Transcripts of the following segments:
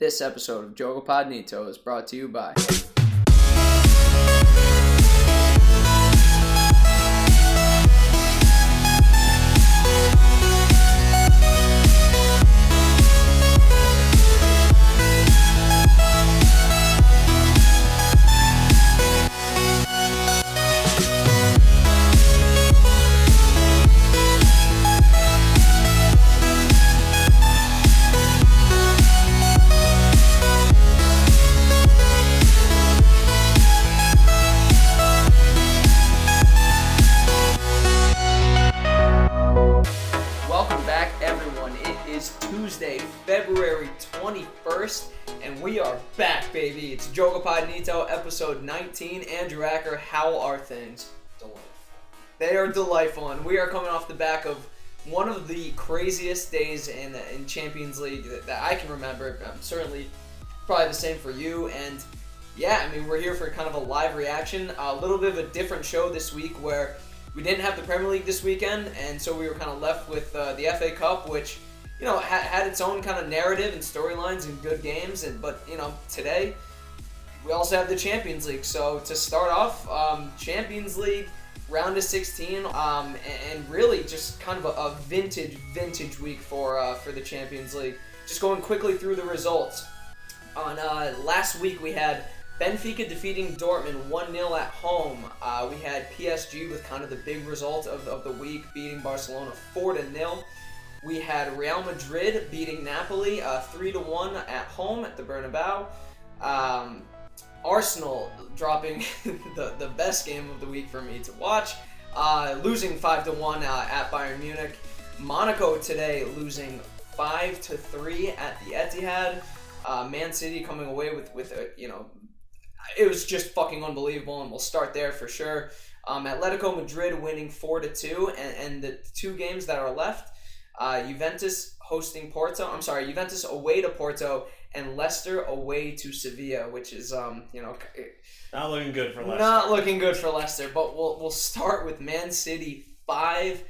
This episode of Jogo Podnito is brought to you by. Jogo Podnito, episode 19. Andrew Acker, how are things? Delightful. They are delightful, and we are coming off the back of one of the craziest days in, in Champions League that, that I can remember. Um, certainly, probably the same for you. And yeah, I mean, we're here for kind of a live reaction. A little bit of a different show this week where we didn't have the Premier League this weekend, and so we were kind of left with uh, the FA Cup, which you know had its own kind of narrative and storylines and good games. And but you know today we also have the Champions League. So to start off, um, Champions League round of 16, um, and, really just kind of a, a vintage, vintage week for uh, for the Champions League. Just going quickly through the results. On uh, last week, we had Benfica defeating Dortmund 1 0 at home. Uh, we had PSG with kind of the big result of, of the week, beating Barcelona 4 0. We had Real Madrid beating Napoli uh, 3 1 at home at the Bernabeu. Um, Arsenal dropping the, the best game of the week for me to watch, uh, losing 5 to 1 uh, at Bayern Munich. Monaco today losing 5 to 3 at the Etihad. Uh, Man City coming away with, with a, you know, it was just fucking unbelievable, and we'll start there for sure. Um, Atletico Madrid winning 4 to 2, and, and the two games that are left uh, Juventus hosting Porto. I'm sorry, Juventus away to Porto and Leicester away to Sevilla, which is um, you know Not looking good for Leicester. not looking good for Leicester. But we'll we'll start with Man City five,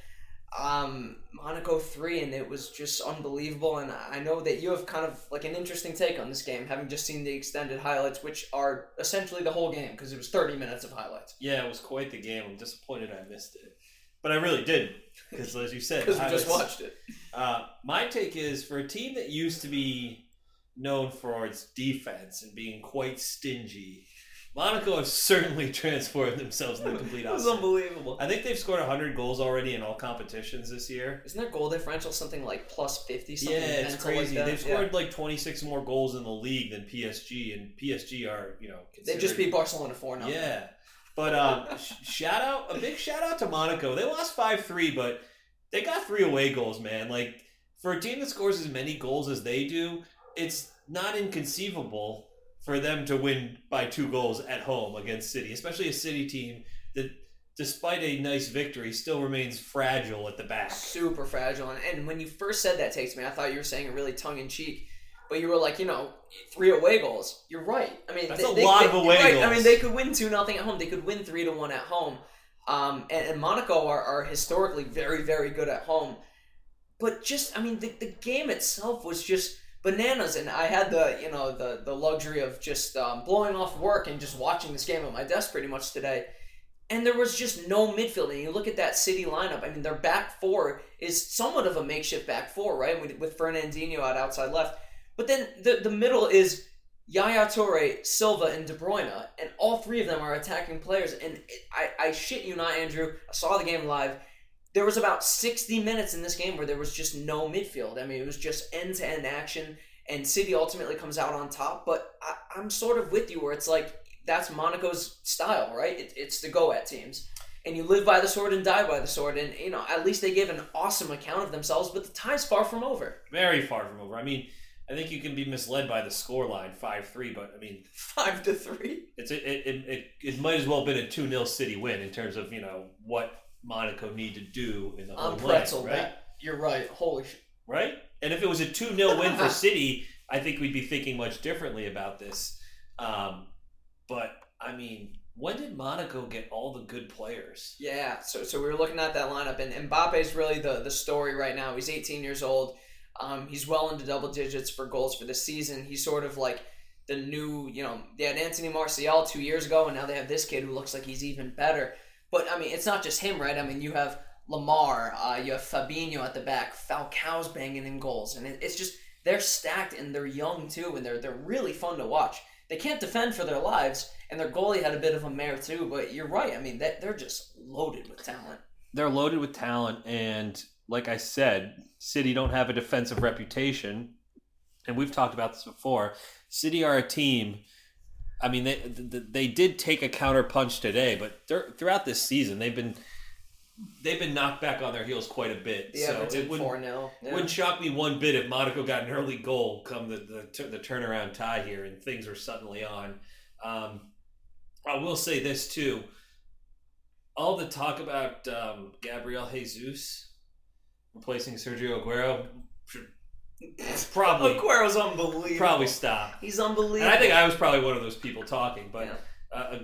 um, Monaco three, and it was just unbelievable. And I know that you have kind of like an interesting take on this game, having just seen the extended highlights, which are essentially the whole game because it was 30 minutes of highlights. Yeah, it was quite the game. I'm disappointed I missed it, but I really did because, as you said, Because we just watched it. Uh, my take is for a team that used to be known for its defense and being quite stingy, Monaco have certainly transformed themselves into the complete It was unbelievable. I think they've scored 100 goals already in all competitions this year. Isn't their goal differential something like plus 50 something? yeah, it's mental like crazy. They've Yeah. scored like 26 more goals in the league than PSG, and PSG are, you know, They just beat Barcelona 4 0. Yeah. But um, shout out, a big shout out to Monaco. They lost 5 3, but they got three away goals, man. Like, for a team that scores as many goals as they do, it's not inconceivable for them to win by two goals at home against City, especially a City team that, despite a nice victory, still remains fragile at the back. super fragile. And, and when you first said that takes me, I thought you were saying it really tongue in cheek. But you were like, you know, three away goals. You're right. I mean, That's they, a they- lot they- of away right. I mean, they could win two nothing at home. They could win three to one at home. Um, and, and Monaco are, are historically very, very good at home. But just, I mean, the, the game itself was just bananas. And I had the, you know, the the luxury of just um, blowing off work and just watching this game at my desk pretty much today. And there was just no midfield. And you look at that City lineup. I mean, their back four is somewhat of a makeshift back four, right? With, with Fernandinho out outside left. But then the, the middle is Yaya Toure, Silva, and De Bruyne. And all three of them are attacking players. And I, I shit you not, Andrew. I saw the game live. There was about 60 minutes in this game where there was just no midfield. I mean, it was just end to end action. And City ultimately comes out on top. But I, I'm sort of with you where it's like, that's Monaco's style, right? It, it's the go at teams. And you live by the sword and die by the sword. And, you know, at least they gave an awesome account of themselves, but the tie's far from over. Very far from over. I mean, I think you can be misled by the scoreline 5 3, but I mean, Five to three. It's it it, it, it, it might as well have been a 2 0 City win in terms of, you know, what Monaco need to do in the whole leg, right? that. You're right. Holy shit. Right? And if it was a 2 0 win for City, I think we'd be thinking much differently about this. Um, but, I mean, when did Monaco get all the good players? Yeah, so so we were looking at that lineup, and Mbappe's really the the story right now. He's 18 years old. Um, he's well into double digits for goals for the season. He's sort of like the new, you know, they had Anthony Martial two years ago, and now they have this kid who looks like he's even better. But I mean, it's not just him, right? I mean, you have Lemar, uh, you have Fabinho at the back, Falcao's banging in goals, and it, it's just they're stacked and they're young too, and they're they're really fun to watch. They can't defend for their lives, and their goalie had a bit of a mare too. But you're right. I mean, they, they're just loaded with talent. They're loaded with talent, and like I said, City don't have a defensive reputation, and we've talked about this before. City are a team. I mean, they they did take a counter punch today, but throughout this season, they've been they've been knocked back on their heels quite a bit. Yeah, so it wouldn't, 4 0. Yeah. wouldn't shock me one bit if Monaco got an early goal come the, the, the turnaround tie here and things were suddenly on. Um, I will say this too. All the talk about um, Gabriel Jesus replacing Sergio Aguero probably Aguero's unbelievable. Probably stop. He's unbelievable. And I think I was probably one of those people talking, but. Yeah uh,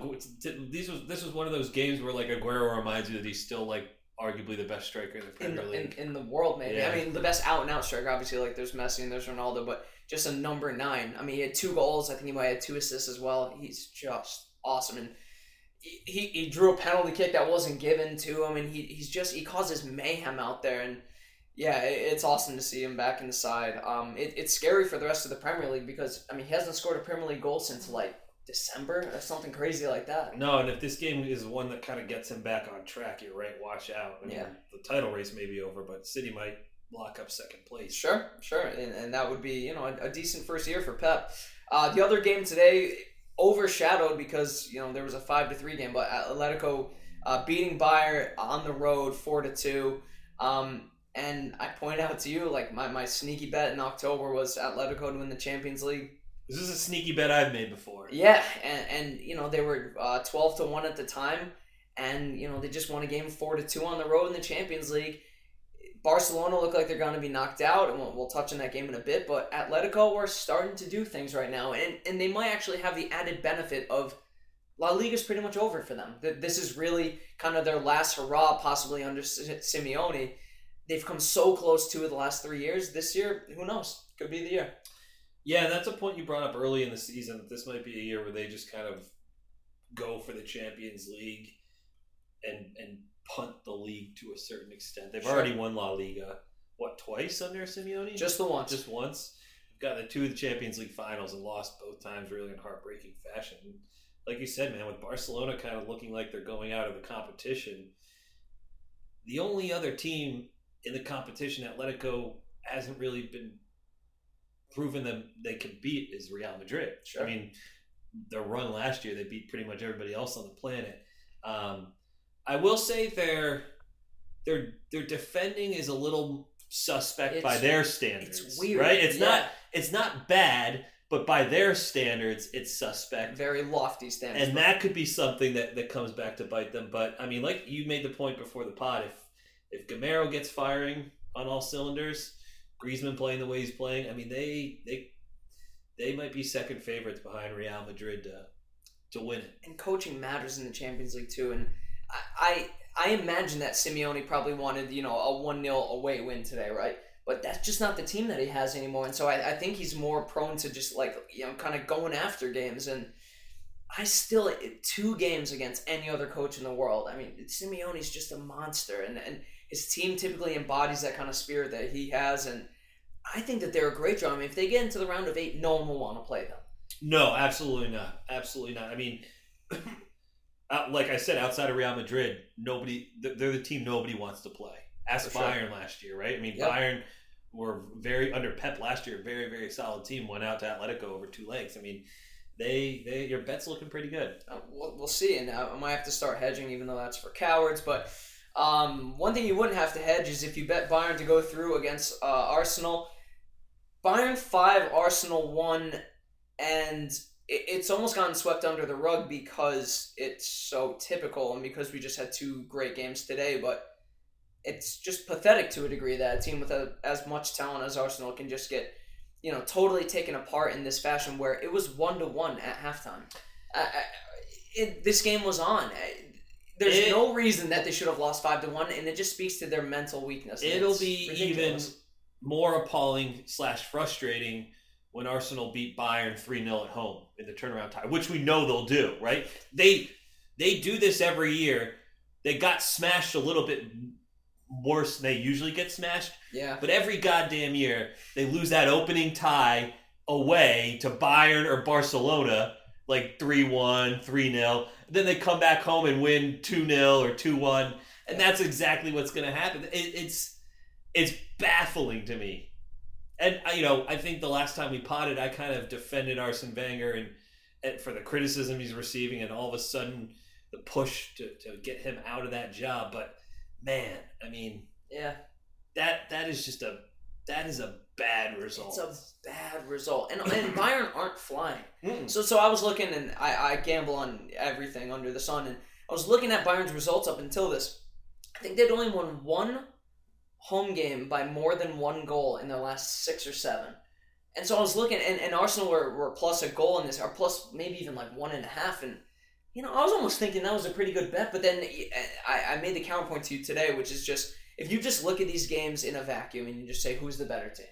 these was this was one of those games where like Aguero reminds you that he's still like arguably the best striker in the Premier in, League in, in, the world, maybe. Yeah. I mean, the best out and out striker. Obviously, like there's Messi and there's Ronaldo, but just a number nine. I mean, he had two goals. I think he might have two assists as well. He's just awesome, and he, he drew a penalty kick that wasn't given to him, and he, he's just he causes mayhem out there, and yeah, it's awesome to see him back in the side. Um, it, it's scary for the rest of the Premier League because I mean he hasn't scored a Premier League goal since like December or something crazy like that. No, and if this game is one that kind of gets him back on track, you're right. Watch out. I mean, yeah. The title race may be over, but City might lock up second place. Sure, sure, and, and that would be you know a, a decent first year for Pep. Uh, the other game today overshadowed because you know there was a five to three game, but Atletico uh, beating Bayern on the road four to two. Um, and I point out to you, like my, my sneaky bet in October was Atletico to win the Champions League this is a sneaky bet I've made before. Yeah, and, and you know they were uh, twelve to one at the time, and you know they just won a game four to two on the road in the Champions League. Barcelona look like they're going to be knocked out, and we'll, we'll touch on that game in a bit. But Atletico are starting to do things right now, and and they might actually have the added benefit of La Liga is pretty much over for them. This is really kind of their last hurrah, possibly under Simeone. They've come so close to it the last three years. This year, who knows? Could be the year. Yeah, that's a point you brought up early in the season that this might be a year where they just kind of go for the Champions League and and punt the league to a certain extent. They've sure. already won La Liga what twice under Simeone? Just the once. Just once. Got the two of the Champions League finals and lost both times really in heartbreaking fashion. Like you said, man, with Barcelona kind of looking like they're going out of the competition, the only other team in the competition, Atletico, hasn't really been proven that they can beat is Real Madrid. Sure. I mean, their run last year, they beat pretty much everybody else on the planet. Um, I will say their their their defending is a little suspect it's, by their standards. It's weird, right? It's yeah. not it's not bad, but by their standards, it's suspect. Very lofty standards, and that could be something that that comes back to bite them. But I mean, like you made the point before the pod, if if Gameiro gets firing on all cylinders, Griezmann playing the way he's playing. I mean, they they they might be second favorites behind Real Madrid to to win it. And coaching matters in the Champions League too. And I I, I imagine that Simeone probably wanted you know a one 0 away win today, right? But that's just not the team that he has anymore. And so I, I think he's more prone to just like you know kind of going after games and. I still eh, two games against any other coach in the world. I mean, Simeone's just a monster, and and his team typically embodies that kind of spirit that he has, and I think that they're a great draw. I mean, if they get into the round of eight, no one will want to play them. No, absolutely not. Absolutely not. I mean, like I said, outside of Real Madrid, nobody they're the team nobody wants to play. Ask For Bayern sure. last year, right? I mean, yep. Bayern were very under Pep last year, very very solid team. Went out to Atletico over two legs. I mean, they they your bet's looking pretty good. Uh, we'll, we'll see, and I might have to start hedging, even though that's for cowards, but. Um, one thing you wouldn't have to hedge is if you bet Bayern to go through against uh, Arsenal. Bayern five, Arsenal one, and it's almost gotten swept under the rug because it's so typical and because we just had two great games today. But it's just pathetic to a degree that a team with a, as much talent as Arsenal can just get, you know, totally taken apart in this fashion where it was one to one at halftime. I, I, it, this game was on there's it, no reason that they should have lost five to one, and it just speaks to their mental weakness. It'll be ridiculous. even more appalling slash frustrating when Arsenal beat Bayern 3 0 at home in the turnaround tie, which we know they'll do, right? They they do this every year. They got smashed a little bit worse than they usually get smashed, Yeah. but every goddamn year they lose that opening tie away to Bayern or Barcelona, like 3 1, 3 0. Then they come back home and win 2 0 or 2 1. And that's exactly what's going to happen. It, it's it's baffling to me. And, uh, you know, I think the last time we potted, I kind of defended Arsene Wenger and, and for the criticism he's receiving, and all of a sudden the push to, to get him out of that job. But, man, I mean, Yeah. that that is just a that is a bad result. It's a bad result, and and Bayern aren't flying. Mm. So so I was looking, and I I gamble on everything under the sun, and I was looking at Bayern's results up until this. I think they'd only won one home game by more than one goal in their last six or seven. And so I was looking, and, and Arsenal were, were plus a goal in this, or plus maybe even like one and a half. And, you know, I was almost thinking that was a pretty good bet. But then I, I made the counterpoint to you today, which is just if you just look at these games in a vacuum and you just say, who's the better team?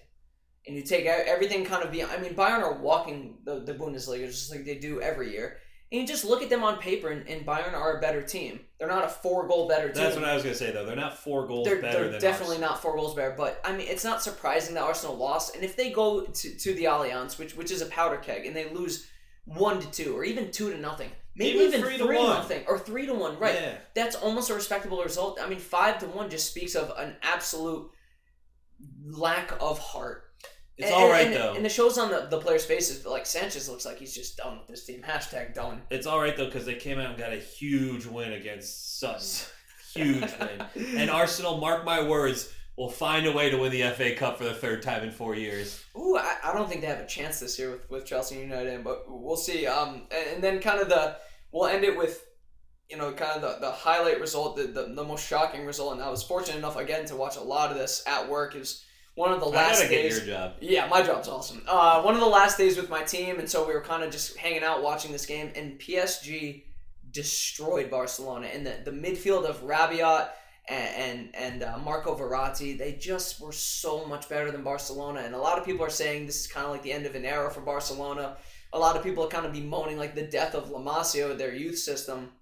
And you take out everything kind of beyond. I mean, Bayern are walking the, the Bundesliga just like they do every year. And you just look at them on paper, and, and Bayern are a better team. They're not a four goal better team. That's what I was gonna say though. They're not four goals They're, better they're definitely us. not four goals better, but I mean, it's not surprising that Arsenal lost. And if they go to, to the Allianz, which which is a powder keg, and they lose one to two, or even two to nothing, maybe Even even, three three, to to nothing, or three to one, right? Yeah. That's almost a respectable result. I mean, five to one just speaks of an absolute lack of heart. It's And- all right and, though. and it shows on the, the players' faces. Like Sanchez looks like he's just done with this team. Hashtag done. It's all right though because they came out and got a huge win against Sutton. Huge win. And Arsenal, mark my words, will find a way to win the FA Cup for the third time in four years. Ooh, I, I don't think they have a chance this year with, with Chelsea United, but we'll see. Um, and, and then kind of the we'll end it with, you know, kind of the, the highlight result, the, the the most shocking result. And I was fortunate enough again to watch a lot of this at work. It was one of the last days. your job. Yeah, my job's awesome. Uh, one of the last days with my team, and so we were kind of just hanging out watching this game, and PSG destroyed Barcelona in the, the midfield of Rabiot and and, and uh, Marco Verratti. They just were so much better than Barcelona, and a lot of people are saying this is kind of like the end of an era for Barcelona. A lot of people are kind of bemoaning like the death of La Masia, their youth system.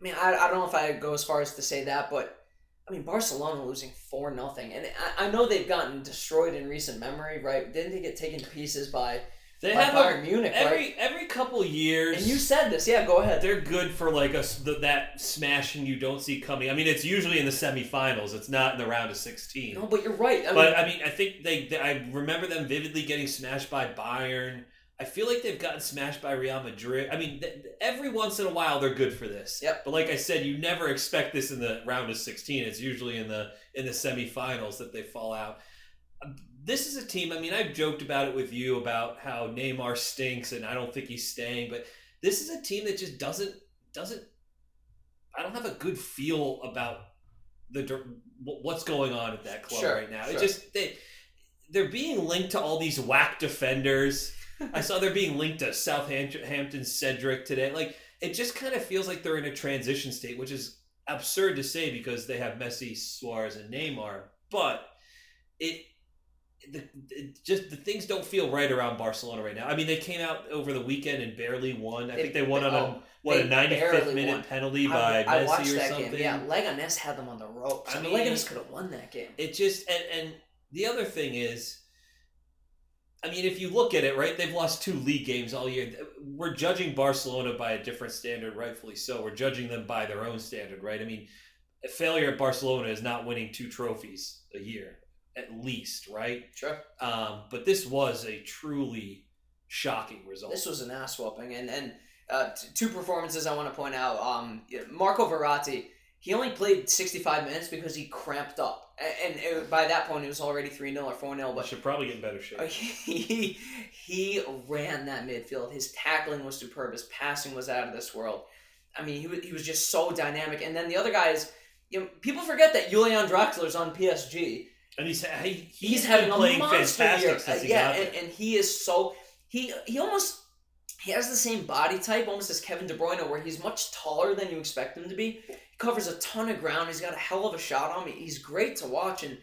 I mean, I, I don't know if I go as far as to say that, but I mean, Barcelona losing four nothing, and I, I know they've gotten destroyed in recent memory, right? Didn't they get taken to pieces by, They by have Bayern a, Munich, every right? every couple years. And you said this, yeah. Go ahead. they're good for like a s- th- that smashing you don't see coming. I mean, it's usually in the semifinals. It's not in the round of sixteen. No, but you're right. I mean, but I mean, I think they, they. I remember them vividly getting smashed by Bayern. I feel like they've gotten smashed by Real Madrid. I mean, th- every once in a while they're good for this. Yep. But like I said, you never expect this in the round of sixteen. It's usually in the in the semifinals that they fall out. This is a team. I mean, I've joked about it with you about how Neymar stinks, and I don't think he's staying. But this is a team that just doesn't doesn't. I don't have a good feel about the what's going on at that club Sure, right now. It just they they're being linked to all these whack defenders. I saw they're being linked to Southampton Cedric today. Like it just kind of feels like they're in a transition state, which is absurd to say because they have Messi, Suarez, and Neymar. But it, the, it just the things don't feel right around Barcelona right now. I mean, they came out over the weekend and barely won. I They- think they won on a oh, what a ninety fifth minute won. penalty I, by I Messi watched or that something. game. Yeah, Leganes had them on the ropes. I mean- Leganes could have won that game. It just and and the other thing is, I mean, if you look at it, right, they've lost two league games all year. We're judging Barcelona by a different standard, rightfully so. We're judging them by their own standard, right? I mean, a failure at Barcelona is not winning two trophies a year, at least, right? Sure. Um, but this was a truly shocking result. This was an ass whooping, and and uh, t- two performances I want to point out. Um, Marco Verratti, he only played 65 minutes because he cramped up, and, it, by that point it was already three 0 or four 0 but But should probably get in better shape. He he ran that midfield. His tackling was superb. His passing was out of this world. I mean, he was, he was just so dynamic. And then the other guys, you know, people forget that Julian Draxler's on PSG. And he's he, he's, He's, having a monster fantastic year. yeah, and, and he is so he he almost he has the same body type almost as Kevin De Bruyne, where he's much taller than you expect him to be. Covers a ton of ground. He's got a hell of a shot on me. He's great to watch, and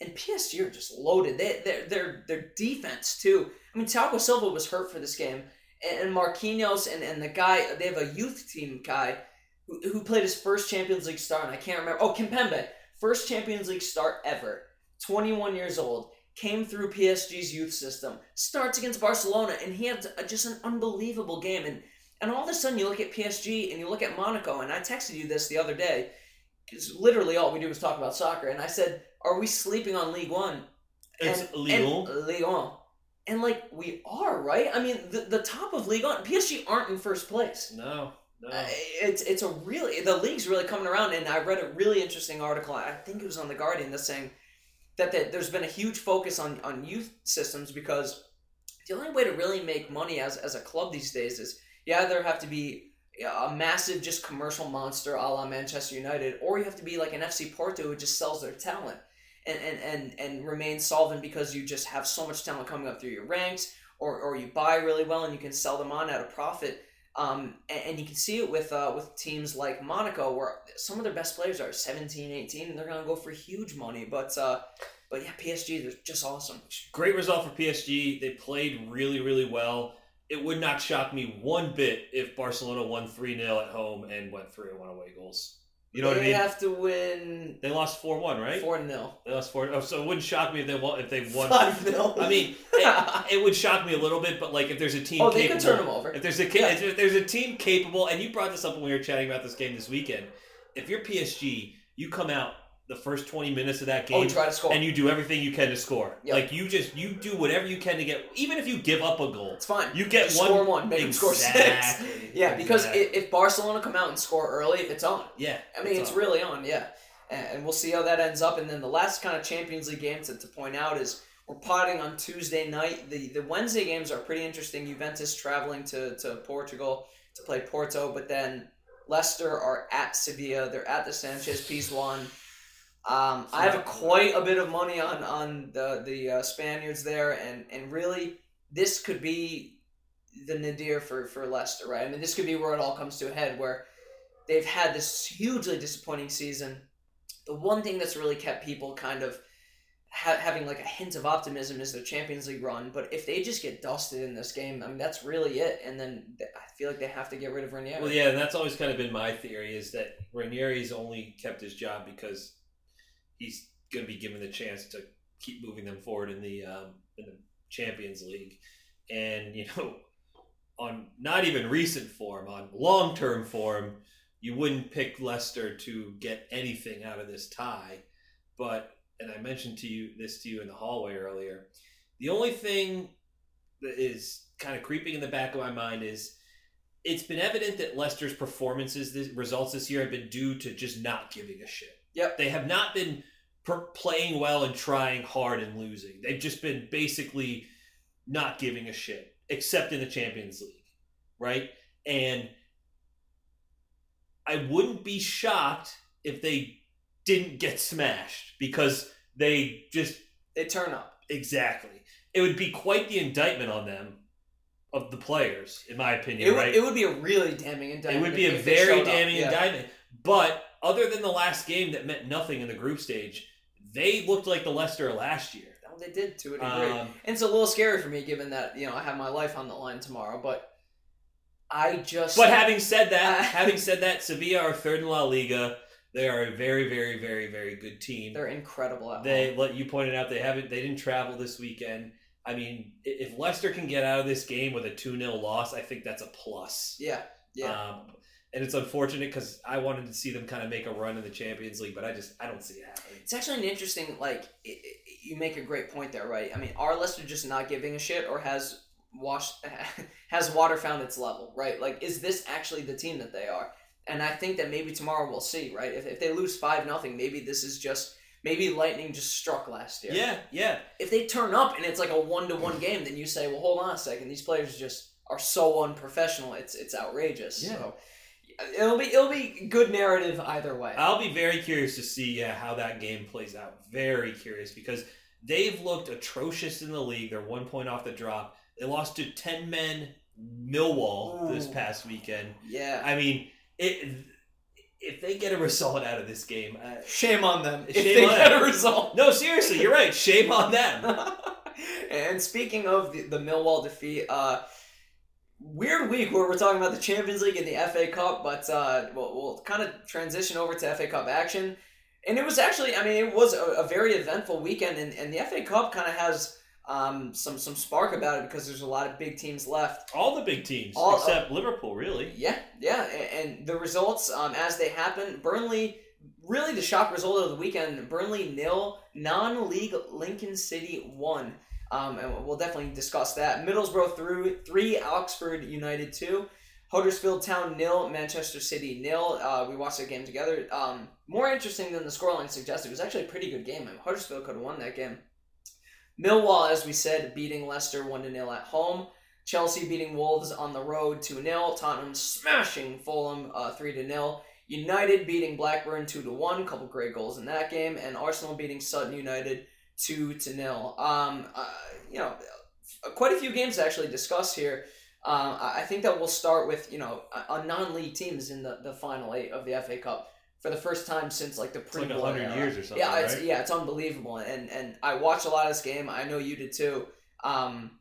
and PSG are just loaded. They, their their their defense too. I mean, Thiago Silva was hurt for this game, and Marquinhos and, and the guy they have a youth team guy who, who played his first Champions League start, and I can't remember. Oh, Kimpembe, first Champions League start ever. Twenty one years old, came through PSG's youth system, starts against Barcelona, and he had just an unbelievable game. And and all of a sudden, you look at PSG and you look at Monaco, and I texted you this the other day because literally all we do is talk about soccer, and I said are we sleeping on League One? It's and, Lyon. And Lyon. And like we are, right? I mean, the, the top of League One, PSG aren't in first place. No, no. Uh, it's it's a really the league's really coming around, and I read a really interesting article. I think it was on the Guardian that's saying that, that there's been a huge focus on on youth systems because the only way to really make money as as a club these days is you either have to be a massive just commercial monster a la Manchester United, or you have to be like an FC Porto who just sells their talent and, and, and, and remain solvent because you just have so much talent coming up through your ranks, or, or you buy really well and you can sell them on at a profit. Um, and, and you can see it with uh, with teams like Monaco, where some of their best players are 17, 18, and they're going to go for huge money. But uh, but yeah, PSG, they're just awesome. Great result for PSG. They played really, really well. It would not shock me one bit if Barcelona won 3 0 at home and went 3 1 away goals. You know they what I mean? have to win They lost 4 1, right? four 0 They lost 4 Oh, so it wouldn't shock me if they won. If they won. five 0 I mean, it, it would shock me a little bit, but like if there's a team oh, they could turn them over. If there's a Yeah. if there's a team capable, and you brought this up when we were chatting about this game this weekend. If you're PSG, you come out the first 20 minutes of that Oh, game score. and you do everything you can to score. Yep. Like you just you do whatever you can to get, even if you give up a goal, it's fine. you get Just one. score one, make them score six. Yeah, because Exactly. if Barcelona come out and score early, it's on. yeah, I mean, it's on. really on, yeah. And, and we'll see how that ends up. And then the last kind of Champions League game to, to point out is we're potting on Tuesday night. The the Wednesday games are pretty interesting. Juventus traveling to, to Portugal to play Porto, but then Leicester are at Sevilla. They're at the Sanchez Pizjuan. Um, I have quite a bit of money on on the the uh, Spaniards there, and and really this could be the nadir for for Leicester, right? I mean, this could be where it all comes to a head, where they've had this hugely disappointing season. The one thing that's really kept people kind of ha- having like a hint of optimism is their Champions League run. But if they just get dusted in this game, I mean, that's really it. And then th- I feel like they have to get rid of Ranieri. Well, yeah, and that's always kind of been my theory is that Ranieri's only kept his job because he's going to be given the chance to keep moving them forward in the um, in the Champions League, and you know, on not even recent form, on long term form, you wouldn't pick Leicester to get anything out of this tie, but and I mentioned to you this to you in the hallway earlier. The only thing that is kind of creeping in the back of my mind is it's been evident that Leicester's performances, this, results this year, have been due to just not giving a shit. Yep. They have not been playing well and trying hard and losing. They've just been basically not giving a shit, except in the Champions League, right? And I wouldn't be shocked if they didn't get smashed because they just they turn up. exactly. It would be quite the indictment on them of the players, in my opinion, It would, right? it would be a really damning indictment. It would be a very damning Yeah. indictment. But other than the last game that meant nothing in the group stage, they looked like the Leicester last year. They did to a degree. Um, And it's a little scary for me given that, you know, I have my life on the line tomorrow, but I just but having said that, Uh, having said that, Sevilla are third in La Liga. They are a very, very, very, very good team. they're incredible at They, what you pointed out, they haven't, they didn't travel this weekend. I mean, if Leicester can get out of this game with a two 0 loss, I think that's a plus. Yeah. Yeah. Um, and it's unfortunate because I wanted to see them kind of make a run in the Champions League, but I just I don't see it happening. It's actually an interesting, like, i i you make a great point there, right? I mean, are Leicester just not giving a shit, or has washed, has water found its level, right? Like, is this actually the team that they are? And I think that maybe tomorrow we'll see, right? If, if they lose five nothing, maybe this is just maybe lightning just struck last year. Yeah, yeah. If they turn up and it's like a one to one game, then you say, well, hold on a second, these players just are so unprofessional. It's it's outrageous. Yeah. So it'll be it'll be good narrative either way. I'll be very curious to see yeah, how that game plays out. Very curious because they've looked atrocious in the league. They're one point off the drop. They lost to ten men Millwall this past weekend. yeah. I mean, it if they get a result out of this game, uh, Shame on them if Shame they on get them. a result. no, seriously, you're right. Shame on them. and speaking of the, the Millwall defeat, uh, weird week where we're talking about the Champions League and the FA Cup, but uh, we'll, we'll kind of transition over to FA Cup action. And it was actually, I mean, it was a, a very eventful weekend, and, and the FA Cup kind of has um, some some spark about it because there's a lot of big teams left. All the big teams All- except Liverpool, really. Yeah, yeah, a- and the results um, as they happen. Burnley, really the shock result of the weekend. Burnley nil, non-league Lincoln City one. Um, and we'll definitely discuss that. Middlesbrough through three, Oxford United two, Huddersfield Town nil, Manchester City nil. Uh, we watched that game together. Um, more interesting than the scoreline suggested. It was actually a pretty good game. I mean, Huddersfield could have won that game. Millwall, as we said, beating Leicester one to nil at home. Chelsea beating Wolves on the road 2 0. Tottenham smashing Fulham uh, 3 0. United beating Blackburn 2 1. A Couple great goals in that game. And Arsenal beating Sutton United 2 to nil. Um, uh, you know, quite a few games to actually discuss here. Um, I think that we'll start with, you know, a, a non league teams in the, the final eight of the FA Cup for the first time since like the pre like hundred years or something. yeah, it's right? yeah, it's unbelievable, and and I watched a lot of this game. I know you did too. Um,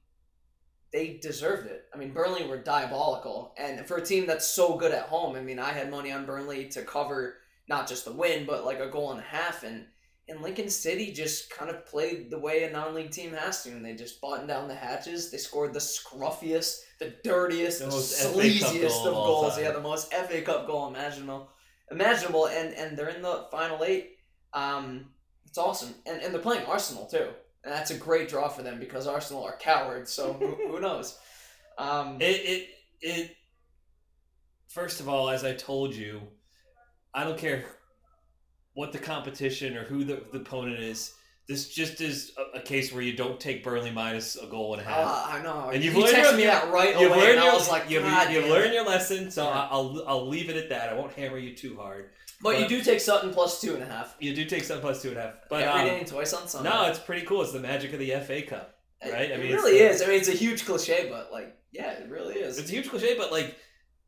they deserved it. I mean, Burnley were diabolical, and for a team that's so good at home, I mean, I had money on Burnley to cover not just the win, but like a goal and a half, and and Lincoln City just kind of played the way a non-league team has to, and they just buttoned down the hatches. They scored the scruffiest, the dirtiest, The the, most sleaziest goal of goals. Yeah, the most FA Cup goal imaginable, imaginable, and and they're in the final eight. Um, it's awesome, and and they're playing Arsenal too, and that's a great draw for them because Arsenal are cowards. So who, who knows? Um, It, it it first of all, as I told you, I don't care what the competition or who the, the opponent is. This just is a, a case where you don't take Burnley minus a goal and a half. uh, I know. And you've you learned your- me that right you've away, learned your, I was like, you've, you've learned your lesson, so Yeah. I'll I'll leave it at that. I won't hammer you too hard. But you do take Sutton plus two and a half You do take some plus two and a half, but every um, day and twice on Sunday. no, it's pretty cool. It's the magic of the FA Cup. It- right? I it mean, it's really is. I mean, it's a huge cliche, but like, yeah, it really is. It's a huge cliche, but like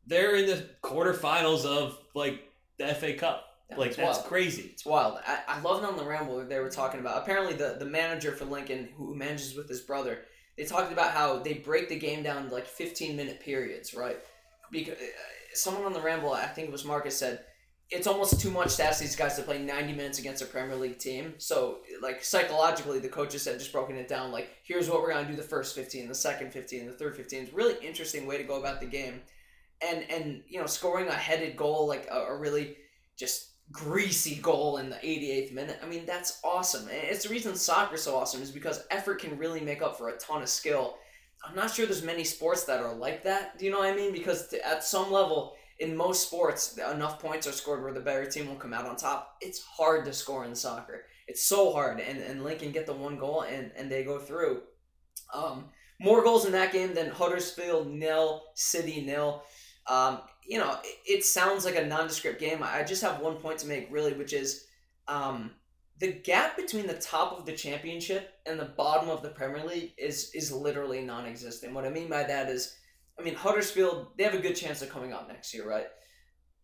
they're in the quarterfinals of like the FA Cup. Like it's that's wild. crazy. It's wild. I, I loved on the Ramble they were talking about. Apparently, the, the manager for Lincoln, who manages with his brother, they talked about how they break the game down like 15 minute periods, right? Because uh, someone on the Ramble, I think it was Marcus, said it's almost too much to ask these guys to play 90 minutes against a Premier League team. So, like, psychologically, the coaches had just broken it down. Like, here's what we're going to do the first 15, the second 15, the third 15. It's a really interesting way to go about the game. And, and you know, scoring a headed goal, like a, a really just greasy goal in the 88th minute. I mean, that's awesome. It's the reason soccer's so awesome is because effort can really make up for a ton of skill. I'm not sure there's many sports that are like that. Do you know what I mean? Because at some level, in most sports, enough points are scored where the better team will come out on top. It's hard to score in soccer. It's so hard. And, and Lincoln get the one goal and, and they go through. Um, more goals in that game than Huddersfield nil, City nil. Um, you know, it, sounds like a nondescript game. I just have one point to make, really, which is um, the gap between the top of the championship and the bottom of the Premier League is is literally non-existent. What I mean by that is, I mean Huddersfield, they have a good chance of coming up next year, right?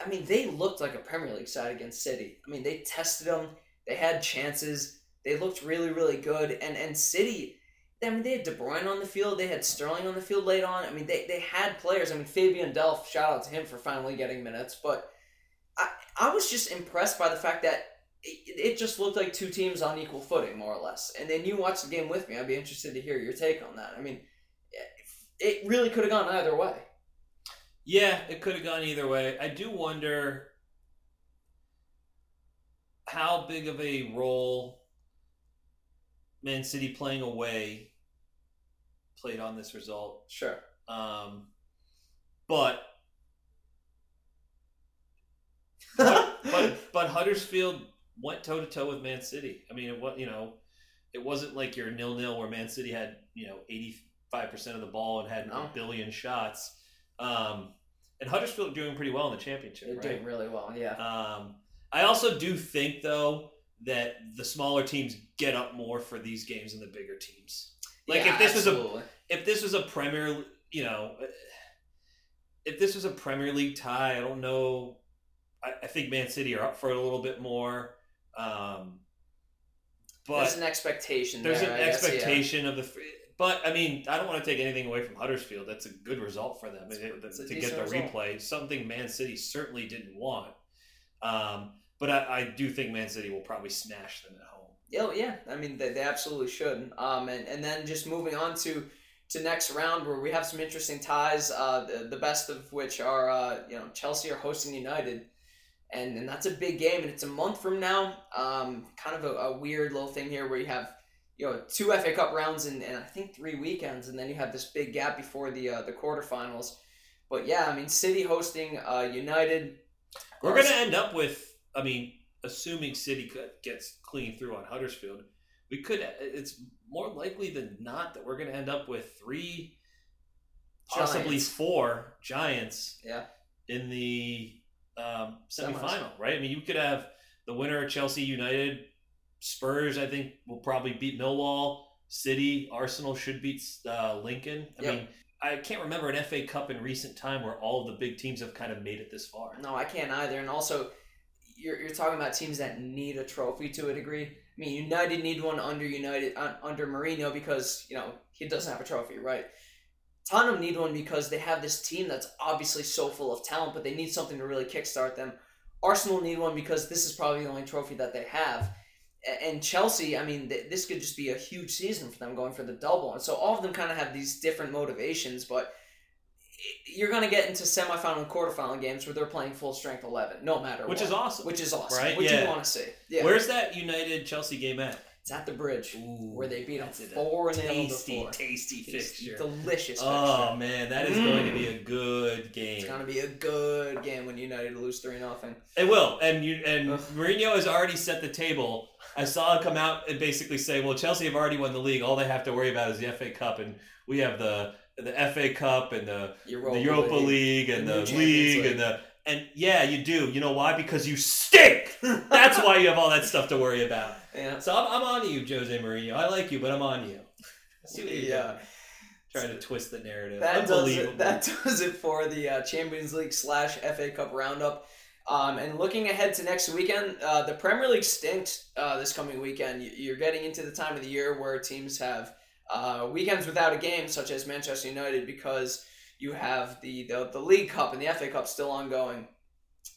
I mean, they looked like a Premier League side against City. I mean, they tested them. They had chances. They looked really, really good. And and City, I mean, they had De Bruyne on the field. They had Sterling on the field late on. I mean, they, they had players. I mean, Fabian Delph, shout out to him for finally getting minutes. But I, I was just impressed by the fact that it, it just looked like two teams on equal footing, more or less. And then you watched the game with me. I'd be interested to hear your take on that. I mean, it really could have gone either way. Yeah, it could have gone either way. I do wonder how big of a role Man City playing away played on this result. Sure. Um, but but, but but Huddersfield went toe to toe with Man City. I mean, it was you know, it wasn't like your nil nil where Man City had you know eighty five percent of the ball and had No. a billion shots. Um, and Huddersfield doing pretty well in the championship, They're right? doing really well, yeah. Um, I also do think though that the smaller teams get up more for these games than the bigger teams. Like Yeah, if this was a if this was a Premier, you know, if this was a Premier League tie, I don't know. I, I think Man City are up for it a little bit more. Um, but there's an expectation. there's there, an I guess, yeah. expectation of the. th- But I mean, I don't want to take anything away from Huddersfield. That's a good result for them it's to get the result. replay. Something Man City certainly didn't want. Um, but I, I do think Man City will probably smash them at home. Oh yeah, I mean they, they absolutely should. Um, and, and then just moving on to to next round where we have some interesting ties. Uh, the, the best of which are uh, you know Chelsea are hosting United, and and that's a big game, and it's a month from now. Um, kind of a, a weird little thing here where you have you know two FA Cup rounds and, and I think three weekends, and then you have this big gap before the uh, the quarterfinals. But yeah, I mean City hosting uh, United. We're going to end up with, I mean, assuming City gets clean through on Huddersfield, we could. It's more likely than not that we're going to end up with three, possibly Giants. four giants Yeah. in the um, semifinal, right? I mean, you could have the winner of Chelsea United, Spurs. I think will probably beat Millwall. City, Arsenal should beat uh, Lincoln. I Yep. mean, I can't remember an FA Cup in recent time where all of the big teams have kind of made it this far. No, I can't either. And also, you're, you're talking about teams that need a trophy to a degree. I mean, United need one under United under Mourinho because you know he doesn't have a trophy, right? Tottenham need one because they have this team that's obviously so full of talent, but they need something to really kickstart them. Arsenal need one because this is probably the only trophy that they have. And Chelsea, I mean, th- this could just be a huge season for them going for the double. And so all of them kind of have these different motivations, but you're going to get into semifinal and quarterfinal games where they're playing full strength 11, no matter Which what. is awesome. Which is awesome. Right? Which Yeah. you want to see. Yeah. Where's that United Chelsea game at? it's at the bridge where they beat them That's it, a 4 0 tasty, before. tasty fixture. Delicious Oh man, that is Mm. going to be a good game. It's going to be a good game when United lose 3 0. It will, and you and Ugh. Mourinho has already set the table. I saw him come out and basically say, "Well, Chelsea have already won the league. All they have to worry about is the FA Cup, and we have the the FA Cup and the Europa, the Europa League, and The the, league, League. and the and yeah, you do. You know why? Because you stink. That's why you have all that stuff to worry about. Yeah. So I'm, I'm on you, Jose Mourinho. I like you, but I'm on you. See Yeah. doing. Trying to twist the narrative. That does it. That does it for the uh, Champions League slash FA Cup roundup. Um, and looking ahead to next weekend, uh, the Premier League stinks uh, this coming weekend. You're getting into the time of the year where teams have uh, weekends without a game, such as Manchester United, because you have the, the the League Cup and the FA Cup still ongoing.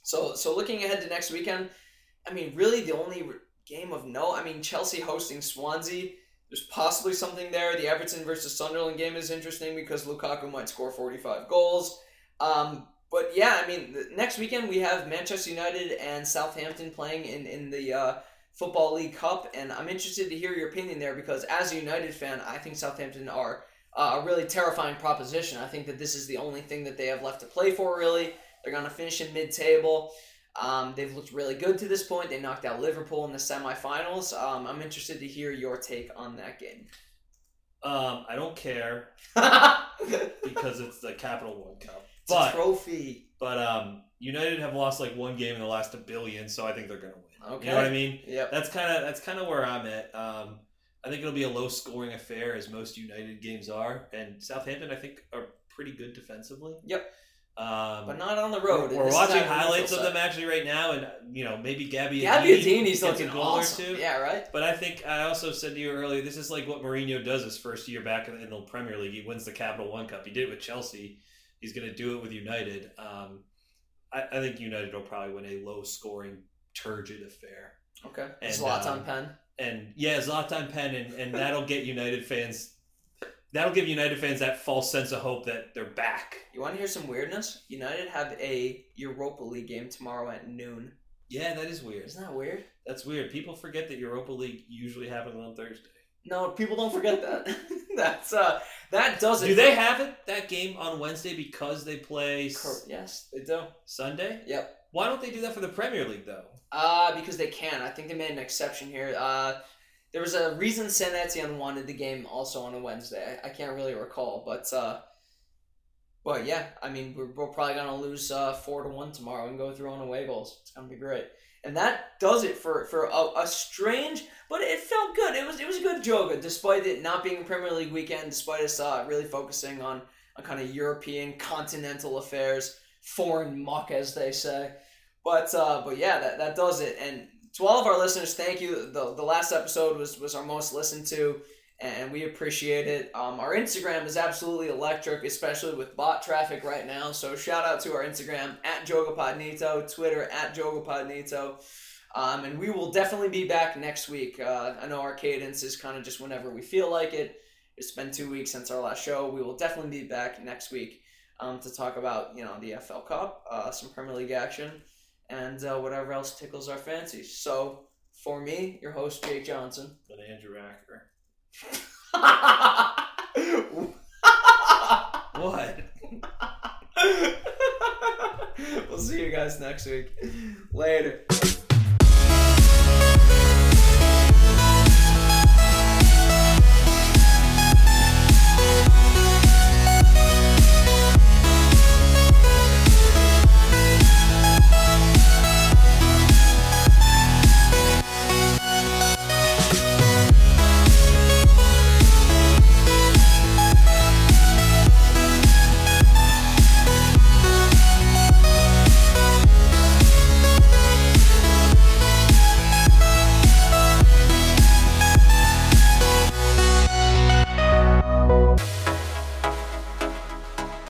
So so looking ahead to next weekend, I mean, really the only game of note. I mean, Chelsea hosting Swansea. There's possibly something there. The Everton versus Sunderland game is interesting because Lukaku might score 45 goals. Um, but yeah, I mean, next weekend we have Manchester United and Southampton playing in in the uh, Football League Cup, and I'm interested to hear your opinion there because as a United fan, I think Southampton are uh, a really terrifying proposition. I think that this is the only thing that they have left to play for. Really, they're going to finish in mid-table. Um, they've looked really good to this point. They knocked out Liverpool in the semifinals. Um, I'm interested to hear your take on that game. um, I don't care because it's the Capital One Cup. It's a trophy. but um, United have lost like one game in the last a billion, so I think they're gonna win. Okay. You know what I mean? Yep. That's kind of that's kind of where I'm at. Um, I think it'll be a low scoring affair as most United games are, and Southampton I think are pretty good defensively. Yep. Um, But not on the road. We're is watching at a neutral highlights of them actually right now, and you know maybe Gabby Gabbiadini's looking a goal awesome. or two. Yeah, right. But I think I also said to you earlier, this is like what Mourinho does his first year back in, in the Premier League. He wins the Capital One Cup. He did it with Chelsea. He's going to do it with United. Um, I, I think United will probably win a low scoring, turgid affair. Okay. And, Zlatan um, Penn. And yeah, Zlatan Penn, and, and that'll get United fans. That'll give United fans that false sense of hope that they're back. You want to hear some weirdness? United have a Europa League game tomorrow at noon. Yeah, that is weird. Isn't that weird? That's weird. People forget that Europa League usually happens on Thursday. No, people don't forget that. That's uh, that does it. Do they have it that game on Wednesday because they play yes, they do. Sunday? Yep. Why don't they do that for the Premier League though? Uh, because they can. I think they made an exception here. Uh, there was a reason Saint-Etienne wanted the game also on a Wednesday. I, I can't really recall, but uh, but yeah, I mean we're, we're probably gonna lose uh, four to one tomorrow and go through on away goals. It's gonna be great. And that does it for for a, a strange, but it felt good. It was it was a good joga, despite it not being a Premier League weekend, despite us uh, really focusing on on kind of European continental affairs, foreign muck as they say. But uh, but yeah, that, that does it. And to all of our listeners, thank you. The, the last episode was, was our most listened to, and we appreciate it. Um, our Instagram is absolutely electric, especially with bot traffic right now. So shout out to our Instagram at Jogapodnito, Twitter at Jogapodnito. Um, and we will definitely be back next week. Uh, I know our cadence is kind of just whenever we feel like it. It's been two weeks since our last show. We will definitely be back next week um, to talk about you know the FL Cup, uh, some Premier League action, and uh, whatever else tickles our fancies. So for me, your host Jake Johnson, and Andrew Acker. What? we'll see you guys next week. Later.